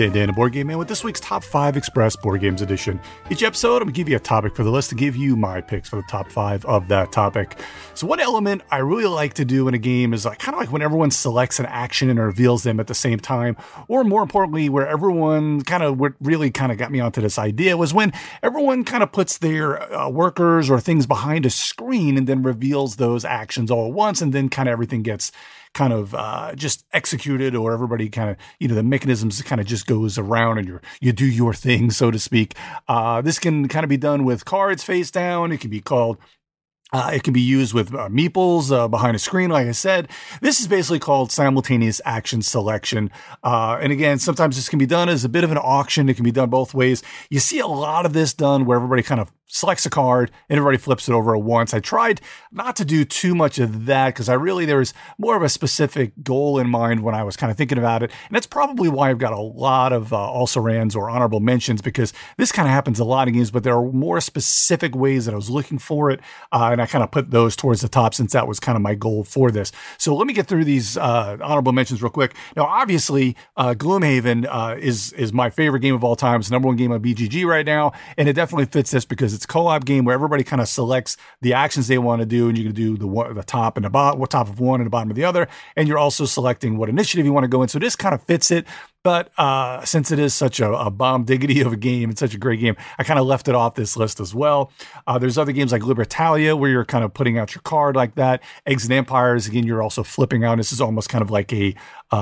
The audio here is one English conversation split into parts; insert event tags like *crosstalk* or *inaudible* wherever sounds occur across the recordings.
Dan Dan, a board game man, with this week's Top 5 Express Board Games Edition. Each episode, I'm going to give you a topic for the list to give you my picks for the top five of that topic. So, one element I really like to do in a game is like kind of like when everyone selects an action and reveals them at the same time, or more importantly, where everyone kind of what really kind of got me onto this idea was when everyone kind of puts their uh, workers or things behind a screen and then reveals those actions all at once, and then kind of everything gets kind of uh, just executed or everybody kind of you know the mechanisms kind of just goes around and you you do your thing so to speak uh, this can kind of be done with cards face down it can be called uh, it can be used with uh, meeples uh, behind a screen, like I said. This is basically called simultaneous action selection. Uh, and again, sometimes this can be done as a bit of an auction. It can be done both ways. You see a lot of this done where everybody kind of selects a card and everybody flips it over at once. I tried not to do too much of that because I really, there was more of a specific goal in mind when I was kind of thinking about it. And that's probably why I've got a lot of uh, also rans or honorable mentions because this kind of happens a lot in games, but there are more specific ways that I was looking for it. Uh, and I kind of put those towards the top since that was kind of my goal for this. So let me get through these uh, honorable mentions real quick. Now, obviously, uh, Gloomhaven uh, is, is my favorite game of all time. It's number one game on BGG right now. And it definitely fits this because it's co-op game where everybody kind of selects the actions they want to do, and you can do the the top and the bottom, top of one and the bottom of the other, and you're also selecting what initiative you want to go in. So this kind of fits it. But uh, since it is such a, a, bomb diggity of a game, it's such a great game, I kind of left it off this list as well. Uh, there's other games like Libertalia where you're kind of putting out your card like that. Eggs and Empires, again, you're also flipping out. This is almost kind of like a uh,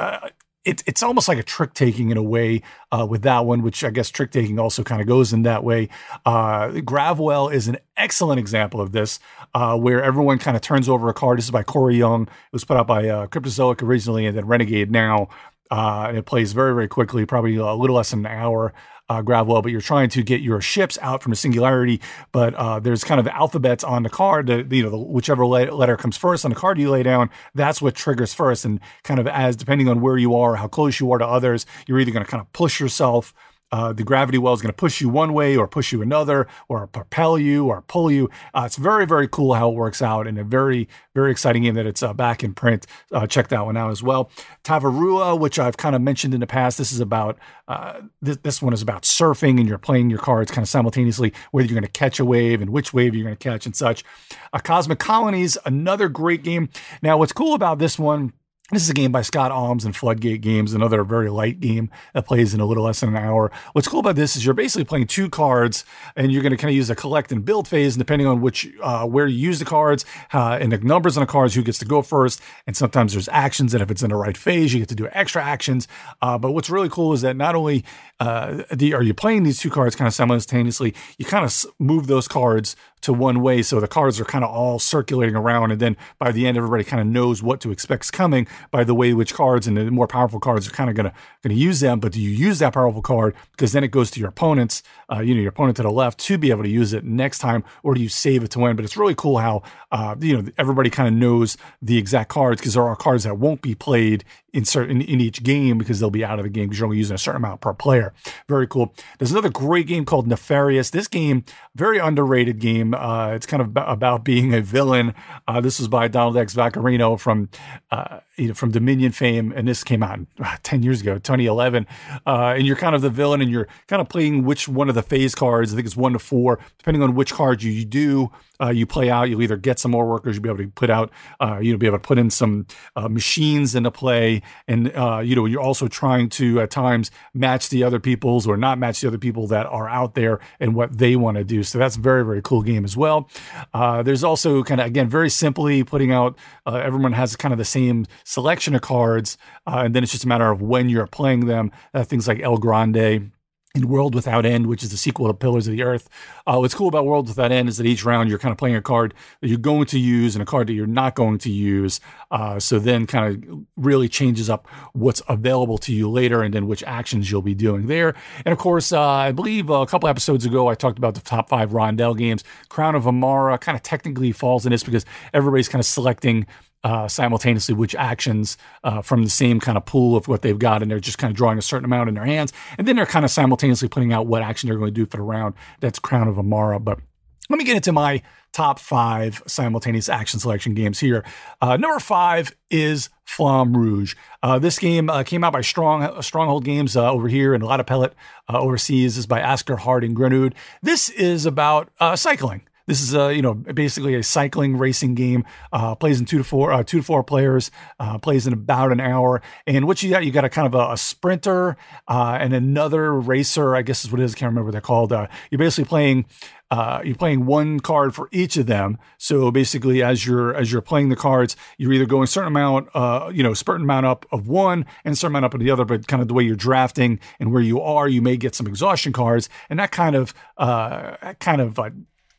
uh, uh it, it's almost like a trick taking in a way uh, with that one, which I guess trick taking also kind of goes in that way. Uh, Gravwell is an excellent example of this, uh, where everyone kind of turns over a card. This is by Corey Young. It was put out by uh, Cryptozoic originally and then Renegade now. Uh, and it plays very, very quickly, probably a little less than an hour uh, Gravwell, but you're trying to get your ships out from a singularity. But uh, there's kind of alphabets on the card. That, you know, the, whichever letter comes first on the card you lay down, that's what triggers first. And kind of as depending on where you are, how close you are to others, you're either going to kind of push yourself uh, the gravity well is going to push you one way or push you another or propel you or pull you. Uh, it's very, very cool how it works out and a very, very exciting game that it's uh, back in print. Uh, check that one out as well. Tavarua, which I've kind of mentioned in the past, this is about, uh, this, this one is about surfing and you're playing your cards kind of simultaneously, whether you're going to catch a wave and which wave you're going to catch and such. Uh, Cosmic Colonies, another great game. Now, what's cool about this one, this is a game by Scott Almes and Floodgate Games, another very light game that plays in a little less than an hour. What's cool about this is you're basically playing two cards, and you're going to kind of use a collect and build phase, and depending on which uh, where you use the cards uh, and the numbers on the cards, who gets to go first. And sometimes there's actions, and if it's in the right phase, you get to do extra actions. Uh, but what's really cool is that not only uh, the, are you playing these two cards kind of simultaneously, you kind of move those cards to one way. So the cards are kind of all circulating around. And then by the end, everybody kind of knows what to expect coming by the way which cards and the more powerful cards are kind of going to going to use them. But do you use that powerful card because then it goes to your opponents, uh, you know, your opponent to the left to be able to use it next time, or do you save it to win? But it's really cool how uh, you know everybody kind of knows the exact cards because there are cards that won't be played in in each game because they'll be out of the game because you're only using a certain amount per player. Very cool. There's another great game called Nefarious. This game, very underrated game. Uh, it's kind of about being a villain. Uh, this was by Donald X. Vaccarino from uh, you know, from Dominion fame, and this came out uh, 10 years ago, 2011. Uh, and you're kind of the villain, and you're kind of playing which one of the phase cards. I think it's one to four, depending on which cards you, you do. Uh, you play out. You'll either get some more workers. You'll be able to put out. Uh, you'll be able to put in some uh, machines into play, and uh, you know you're also trying to at times match the other people's or not match the other people that are out there and what they want to do. So that's a very very cool game as well. there's also kind of again very simply putting out. everyone has kind of the same selection of cards, uh, and then it's just a matter of when you're playing them. Uh, things like El Grande in World Without End, which is the sequel to Pillars of the Earth. Uh, what's cool about World Without End is that each round you're kind of playing a card that you're going to use and a card that you're not going to use. Uh, so then kind of really changes up what's available to you later and then which actions you'll be doing there. And of course, uh, I believe a couple episodes ago I talked about the top five Rondel games. Crown of Emara kind of technically falls in this because everybody's kind of selecting uh, simultaneously which actions uh, from the same kind of pool of what they've got, and they're just kind of drawing a certain amount in their hands, and then they're kind of simultaneously putting out what action they're going to do for the round. That's Crown of Emara, but let me get into my top five simultaneous action selection games here. Uh, number five is Flamme Rouge. Uh, this game uh, came out by Strong Stronghold Games uh, over here, and a Lautapelit uh, overseas this is by Asger Harding Granerud. This is about uh, cycling. This is a you know basically a cycling racing game. Uh, plays in two to four uh, two to four players. Uh, plays in about an hour. And what you got? You got a kind of a, a sprinter uh, and another racer. I guess is what it is. I can't remember what they're called. Uh, you're basically playing. Uh, you're playing one card for each of them. So basically, as you're as you're playing the cards, you're either going a certain amount, you know, certain amount up of one and a certain amount up of the other. But kind of the way you're drafting and where you are, you may get some exhaustion cards, and that kind of kind of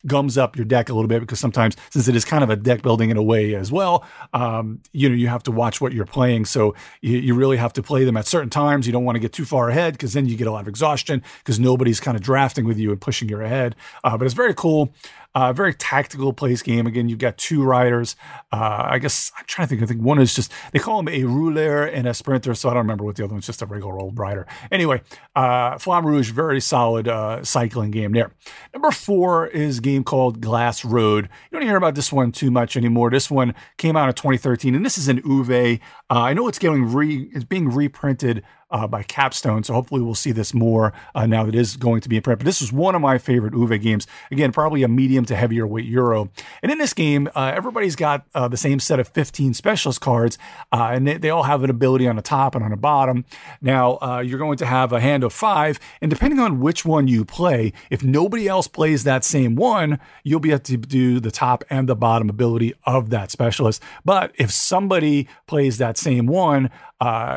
gums up your deck a little bit because sometimes since it is kind of a deck building in a way as well um, you know you have to watch what you're playing. So you, you, really have to play them at certain times. You don't want to get too far ahead because then you get a lot of exhaustion because nobody's kind of drafting with you and pushing you ahead. Uh, but it's very cool uh, very tactical place game. Again, you've got two riders. Uh, I guess I'm trying to think. I think one is just they call him a rouleur and a sprinter. So I don't remember what the other one's. Just a regular old rider. Anyway, uh, Flamme Rouge, very solid uh, cycling game there. Number four is a game called Glass Road. You don't hear about this one too much anymore. This one came out in 2013, and this is an Uwe. Uh, I know it's getting re it's being reprinted uh, by Capstone. So hopefully we'll see this more uh, now that is going to be in print. But this is one of my favorite Uwe games. Again, probably a medium to heavier weight Euro. And in this game, uh, everybody's got uh, the same set of 15 specialist cards, uh, and they, they, all have an ability on the top and on the bottom. Now, uh, you're going to have a hand of five, and depending on which one you play, if nobody else plays that same one, you'll be able to do the top and the bottom ability of that specialist. But if somebody plays that same one,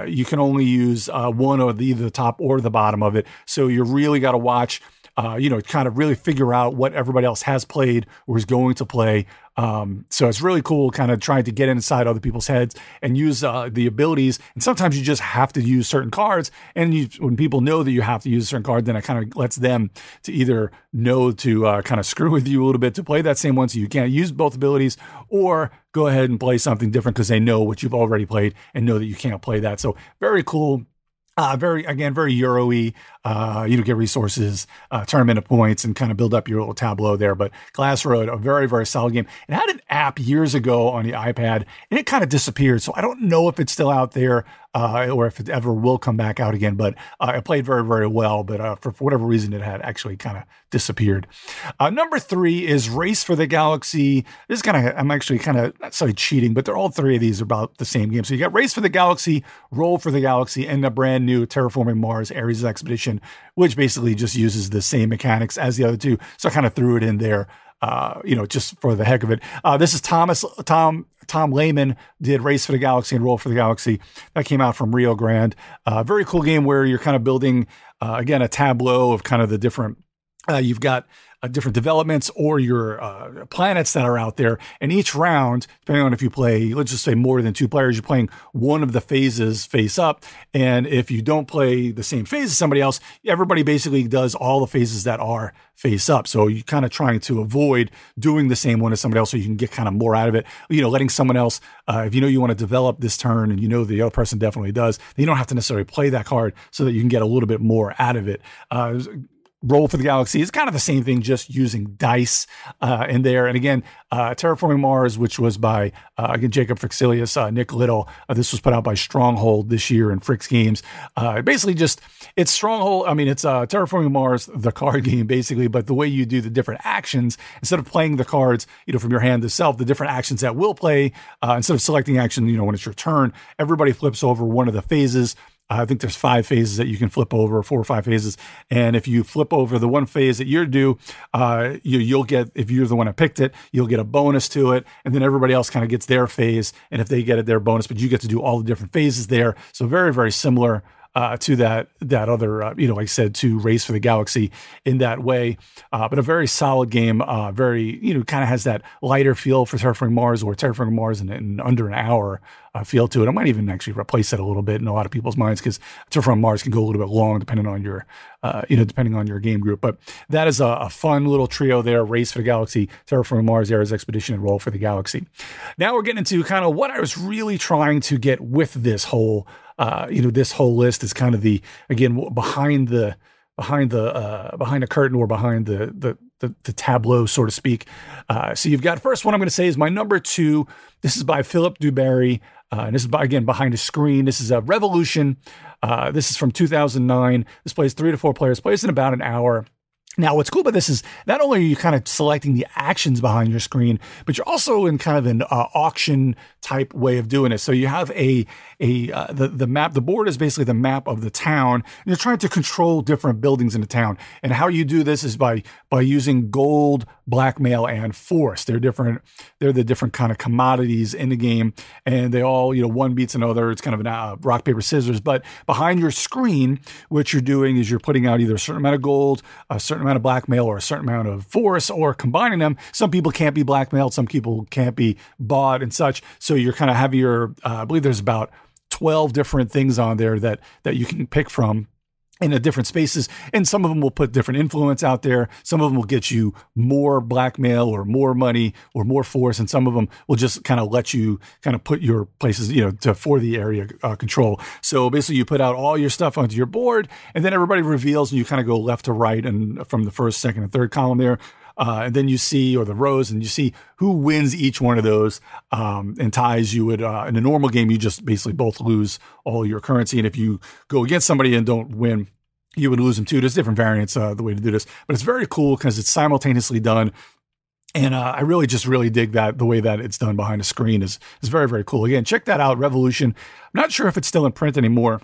you can only use uh, one or the, either the top or the bottom of it. So you really got to watch. Uh, you know, kind of really figure out what everybody else has played or is going to play. Um, so it's really cool, kind of trying to get inside other people's heads and use uh, the abilities. And sometimes you just have to use certain cards. And you, when people know that you have to use a certain card, then it kind of lets them to either know to uh, kind of screw with you a little bit to play that same one, so you can't use both abilities, or go ahead and play something different because they know what you've already played and know that you can't play that. So very cool uh, very again, very Euro-y. Uh, you know, get resources, uh, them into points, and kind of build up your little tableau there. But Glass Road, a very very solid game. It had an app years ago on the iPad, and it kind of disappeared. So I don't know if it's still out there uh, or if it ever will come back out again. But uh, it played very very well. But uh, for, for, whatever reason, it had actually kind of disappeared. Uh, number three is Race for the Galaxy. This is kind of I'm actually kind of not sorry cheating, but they're all three of these about the same game. So you got Race for the Galaxy, Roll for the Galaxy, and the brand new Terraforming Mars Ares Expedition, which basically just uses the same mechanics as the other two. So I kind of threw it in there. Uh, you know, just for the heck of it. Uh, this is Thomas Tom Tom Lehmann did Race for the Galaxy and Roll for the Galaxy. That came out from Rio Grande. Uh, very cool game where you're kind of building uh, again a tableau of kind of the different. Uh, you've got uh, different developments or your uh, planets that are out there. And each round, depending on if you play, let's just say more than two players, you're playing one of the phases face up. And if you don't play the same phase as somebody else, everybody basically does all the phases that are face up. So you're kind of trying to avoid doing the same one as somebody else so you can get kind of more out of it. You know, letting someone else, uh, if you know you want to develop this turn and you know the other person definitely does, then you don't have to necessarily play that card so that you can get a little bit more out of it. Roll for the galaxy is kind of the same thing, just using dice uh, in there. And again, uh, Terraforming Mars, which was by uh, again Jacob Fryxelius, uh, Nick Little. Uh, this was put out by Stronghold this year in Fryx Games. Uh, basically, just it's Stronghold. I mean, it's Terraforming Mars, the card *laughs* game, basically. But the way you do the different actions instead of playing the cards, you know, from your hand itself, the different actions that will play instead of selecting action, you know, when it's your turn, everybody flips over one of the phases I think there's five phases that you can flip over, four or five phases. And if you flip over the one phase that you're due, uh, you, will get, if you're the one that picked it, you'll get a bonus to it. And then everybody else kind of gets their phase. And if they get it, their bonus, but you get to do all the different phases there. So very, very similar uh, to that that other uh, you know like I said to race for the galaxy in that way. Uh, but a very solid game, uh, very you know kind of has that lighter feel for Terraforming Mars or Terraforming Mars in, in under an hour uh, feel to it. I might even actually replace that a little bit in a lot of people's minds because Terraforming Mars can go a little bit long depending on your uh, you know depending on your game group. But that is a, a fun little trio there: Race for the Galaxy, Terraforming Mars, Ares Expedition, and Roll for the Galaxy. Now we're getting into kind of what I was really trying to get with this whole uh, you know, this whole list is kind of the again behind the behind the uh, behind the curtain or behind the the the, the tableau, so to speak. Uh, so you've got first one I'm going to say is my number two. This is by Philip Dubarry. Uh, and this is by, again behind a screen. This is a Revolution. Uh, this is from 2009. This plays three to four players. Plays in about an hour. Now, what's cool about this is not only are you kind of selecting the actions behind your screen, but you're also in kind of an uh, auction type way of doing it. So you have a a uh, the the map. The board is basically the map of the town. And you're trying to control different buildings in the town. And how you do this is by by using gold, blackmail, and force. They're different. They're the different kind of commodities in the game, and they all you know one beats another. It's kind of a uh, rock paper scissors. But behind your screen, what you're doing is you're putting out either a certain amount of gold, a certain amount of blackmail, or a certain amount of force, or combining them. Some people can't be blackmailed. Some people can't be bought and such. So you're kind of have your. Uh, I believe there's about 12 different things on there that that you can pick from in the different spaces and some of them will put different influence out there. Some of them will get you more blackmail or more money or more force and some of them will just kind of let you kind of put your places you know to for the area uh, control. So basically you put out all your stuff onto your board and then everybody reveals and you kind of go left to right and from the first second and third column there uh, and then you see, or the rows, and you see who wins each one of those. Um, and ties, you would, uh, in a normal game, you just basically both lose all your currency. And if you go against somebody and don't win, you would lose them too. There's different variants, uh, the way to do this, but it's very cool because it's simultaneously done. And uh, I really just really dig that the way that it's done behind a screen is is very very cool. Again, check that out, Revolution. I'm not sure if it's still in print anymore,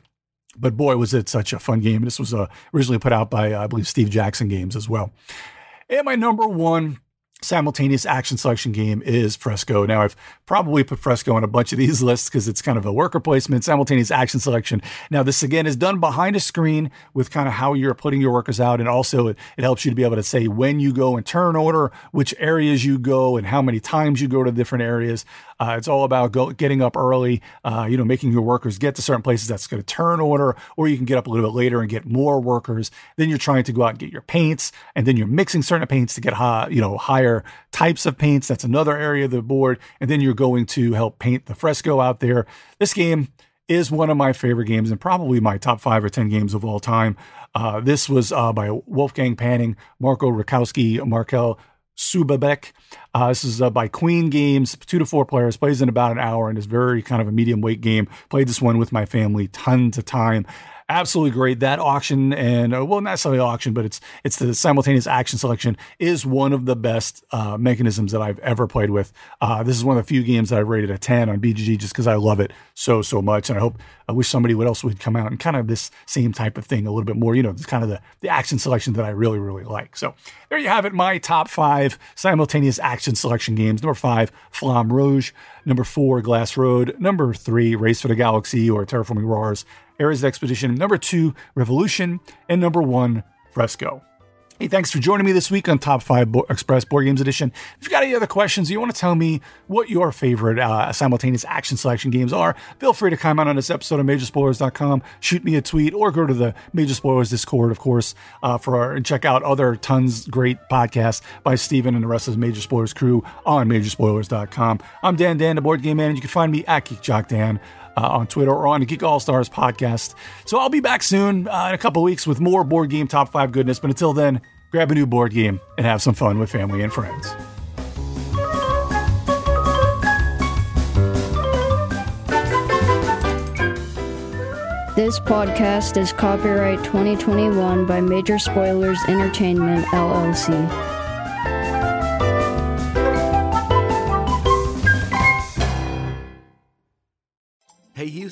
but boy was it such a fun game. This was uh, originally put out by uh, I believe Steve Jackson Games as well. And my number one simultaneous action selection game is Fresco. Now, I've probably put Fresco on a bunch of these *laughs* lists because it's kind of a worker placement, simultaneous action selection. Now, this again is done behind a screen with kind of how you're putting your workers out. And also, it, it helps you to be able to say when you go in turn order, which areas you go, and how many times you go to different areas. Uh, it's all about go, getting up early, uh, you know, making your workers get to certain places that's going to turn order, or you can get up a little bit later and get more workers. Then you're trying to go out and get your paints, and then you're mixing certain paints to get high, you know, higher types of paints. That's another area of the board. And then you're going to help paint the fresco out there. This game is one of my favorite games and probably my top five or 10 games of all time. Uh, this was uh, by Wolfgang Panning, Marco Ruskowski, Marcel Süßelbeck. Uh, this is uh, by Queen Games, two to four players, plays in about an hour, and is very kind of a medium weight game. Played this one with my family tons of time absolutely great. That auction and uh, well, not necessarily auction, but it's it's the simultaneous action selection is one of the best uh, mechanisms that I've ever played with. Uh, this is one of the few games that I rated a ten on BGG just because I love it so so much, and I hope I wish somebody would else would come out and kind of this same type of thing a little bit more. You know, it's kind of the the action selection that I really really like. So there you have it. My top five simultaneous action selection games. Number five, Flamme Rouge. Number four, Glass Road. Number three, Race for the Galaxy or Terraforming Mars. Ares Expedition, number two, Revolution, and number one, Fresco. Hey, thanks for joining me this week on Top 5 Bo- Express Board Games Edition. If you've got any other questions, you want to tell me what your favorite uh, simultaneous action selection games are, feel free to comment on this episode of MajorSpoilers.com, shoot me a tweet, or go to the Major Spoilers Discord, of course, uh, for our, and check out other tons great podcasts by Stephen and the rest of the Major Spoilers crew on MajorSpoilers.com. I'm Dan Dan, the board game man, and you can find me at GeekJockDan uh, on Twitter or on the Geek All Stars podcast. So I'll be back soon uh, in a couple weeks with more board game top five goodness. But until then, grab a new board game and have some fun with family and friends. This podcast is copyright 2021 by Major Spoilers Entertainment, LLC.